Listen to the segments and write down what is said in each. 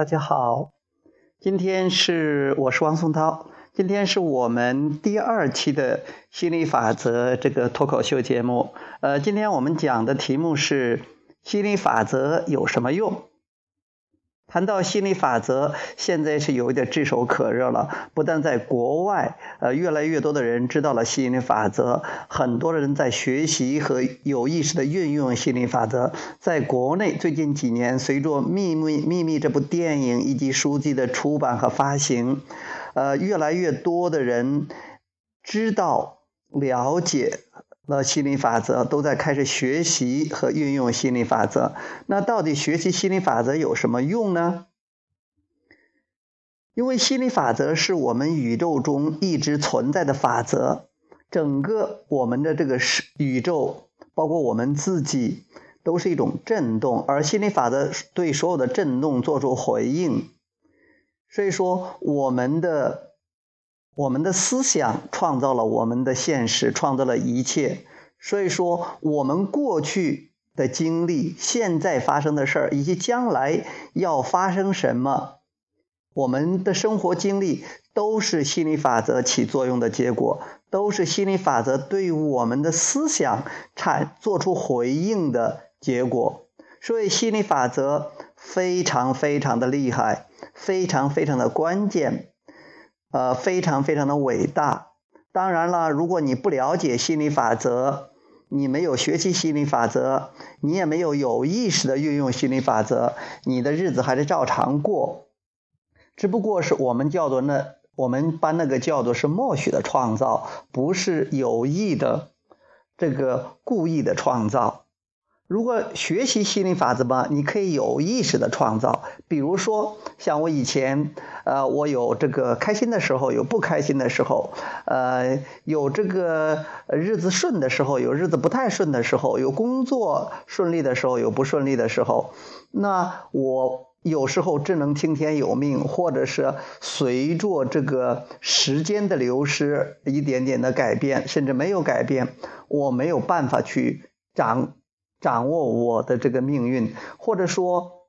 大家好，今天是我是王松涛，今天是我们第二期的心理法则这个脱口秀节目。呃，今天我们讲的题目是心理法则有什么用？谈到心理法则，现在是有一点炙手可热了。不但在国外，呃，越来越多的人知道了心理法则，很多人在学习和有意识的运用心理法则。在国内，最近几年，随着《秘密秘密》这部电影以及书籍的出版和发行，呃，越来越多的人知道、了解。那心理法则都在开始学习和运用心理法则。那到底学习心理法则有什么用呢？因为心理法则是我们宇宙中一直存在的法则，整个我们的这个是宇宙，包括我们自己，都是一种震动，而心理法则对所有的震动做出回应。所以说，我们的。我们的思想创造了我们的现实，创造了一切。所以说，我们过去的经历、现在发生的事儿，以及将来要发生什么，我们的生活经历都是心理法则起作用的结果，都是心理法则对我们的思想产做出回应的结果。所以，心理法则非常非常的厉害，非常非常的关键。呃，非常非常的伟大。当然了，如果你不了解心理法则，你没有学习心理法则，你也没有有意识的运用心理法则，你的日子还是照常过。只不过是我们叫做那，我们把那个叫做是默许的创造，不是有意的，这个故意的创造。如果学习心理法则吧，你可以有意识的创造。比如说，像我以前，呃，我有这个开心的时候，有不开心的时候，呃，有这个日子顺的时候，有日子不太顺的时候，有工作顺利的时候，有不顺利的时候。那我有时候只能听天由命，或者是随着这个时间的流失，一点点的改变，甚至没有改变，我没有办法去掌。掌握我的这个命运，或者说，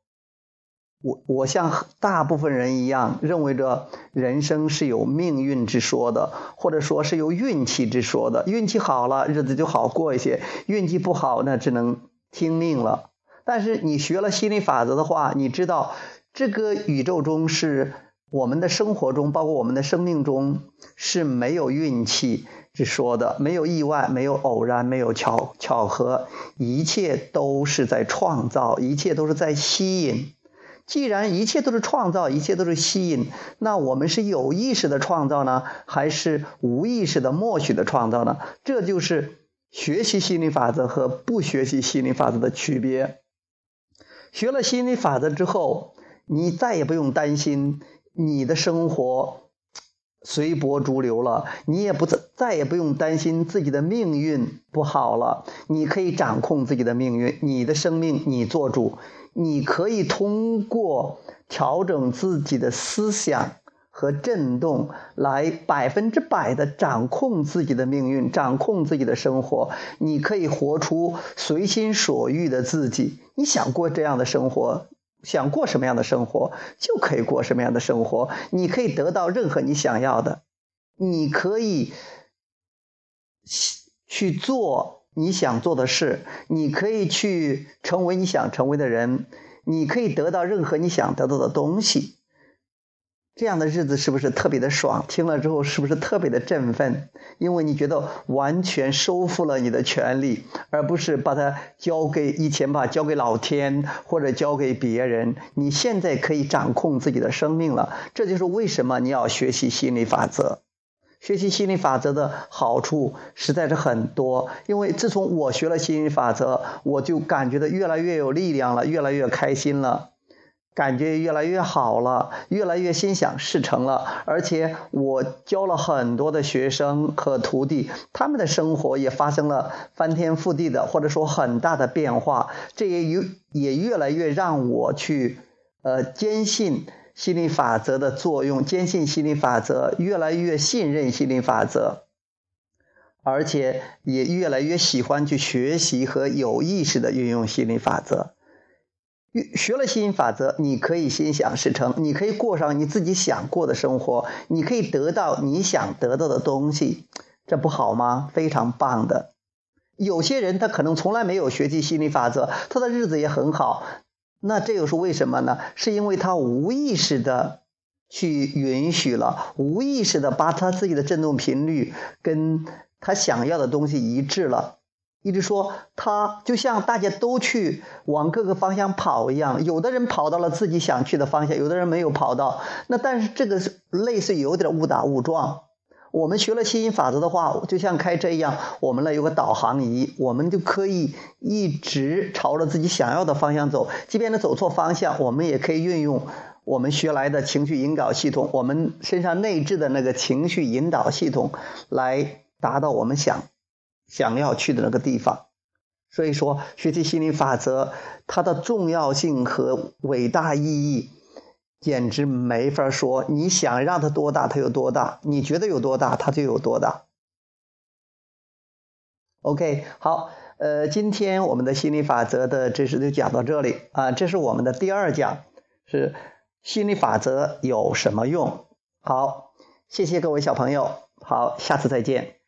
我我像大部分人一样，认为着人生是有命运之说的，或者说是有运气之说的。运气好了，日子就好过一些；运气不好，那只能听命了。但是你学了心理法则的话，你知道这个宇宙中是我们的生活中，包括我们的生命中是没有运气。是说的，没有意外，没有偶然，没有巧巧合，一切都是在创造，一切都是在吸引。既然一切都是创造，一切都是吸引，那我们是有意识的创造呢，还是无意识的默许的创造呢？这就是学习心理法则和不学习心理法则的区别。学了心理法则之后，你再也不用担心你的生活。随波逐流了，你也不再再也不用担心自己的命运不好了。你可以掌控自己的命运，你的生命你做主。你可以通过调整自己的思想和震动，来百分之百的掌控自己的命运，掌控自己的生活。你可以活出随心所欲的自己。你想过这样的生活？想过什么样的生活，就可以过什么样的生活。你可以得到任何你想要的，你可以去做你想做的事，你可以去成为你想成为的人，你可以得到任何你想得到的东西。这样的日子是不是特别的爽？听了之后是不是特别的振奋？因为你觉得完全收复了你的权利，而不是把它交给以前吧，交给老天或者交给别人。你现在可以掌控自己的生命了。这就是为什么你要学习心理法则。学习心理法则的好处实在是很多。因为自从我学了心理法则，我就感觉到越来越有力量了，越来越开心了。感觉越来越好了，越来越心想事成了，而且我教了很多的学生和徒弟，他们的生活也发生了翻天覆地的，或者说很大的变化。这也越也越来越让我去，呃，坚信心理法则的作用，坚信心理法则，越来越信任心理法则，而且也越来越喜欢去学习和有意识的运用心理法则。学了吸引法则，你可以心想事成，你可以过上你自己想过的生活，你可以得到你想得到的东西，这不好吗？非常棒的。有些人他可能从来没有学习心理法则，他的日子也很好，那这又是为什么呢？是因为他无意识的去允许了，无意识的把他自己的振动频率跟他想要的东西一致了。一直说他就像大家都去往各个方向跑一样，有的人跑到了自己想去的方向，有的人没有跑到。那但是这个类似有点误打误撞。我们学了吸引法则的话，就像开车一样，我们呢有个导航仪，我们就可以一直朝着自己想要的方向走。即便他走错方向，我们也可以运用我们学来的情绪引导系统，我们身上内置的那个情绪引导系统，来达到我们想。想要去的那个地方，所以说学习心理法则，它的重要性和伟大意义，简直没法说。你想让它多大，它有多大；你觉得有多大，它就有多大。OK，好，呃，今天我们的心理法则的知识就讲到这里啊，这是我们的第二讲，是心理法则有什么用？好，谢谢各位小朋友，好，下次再见。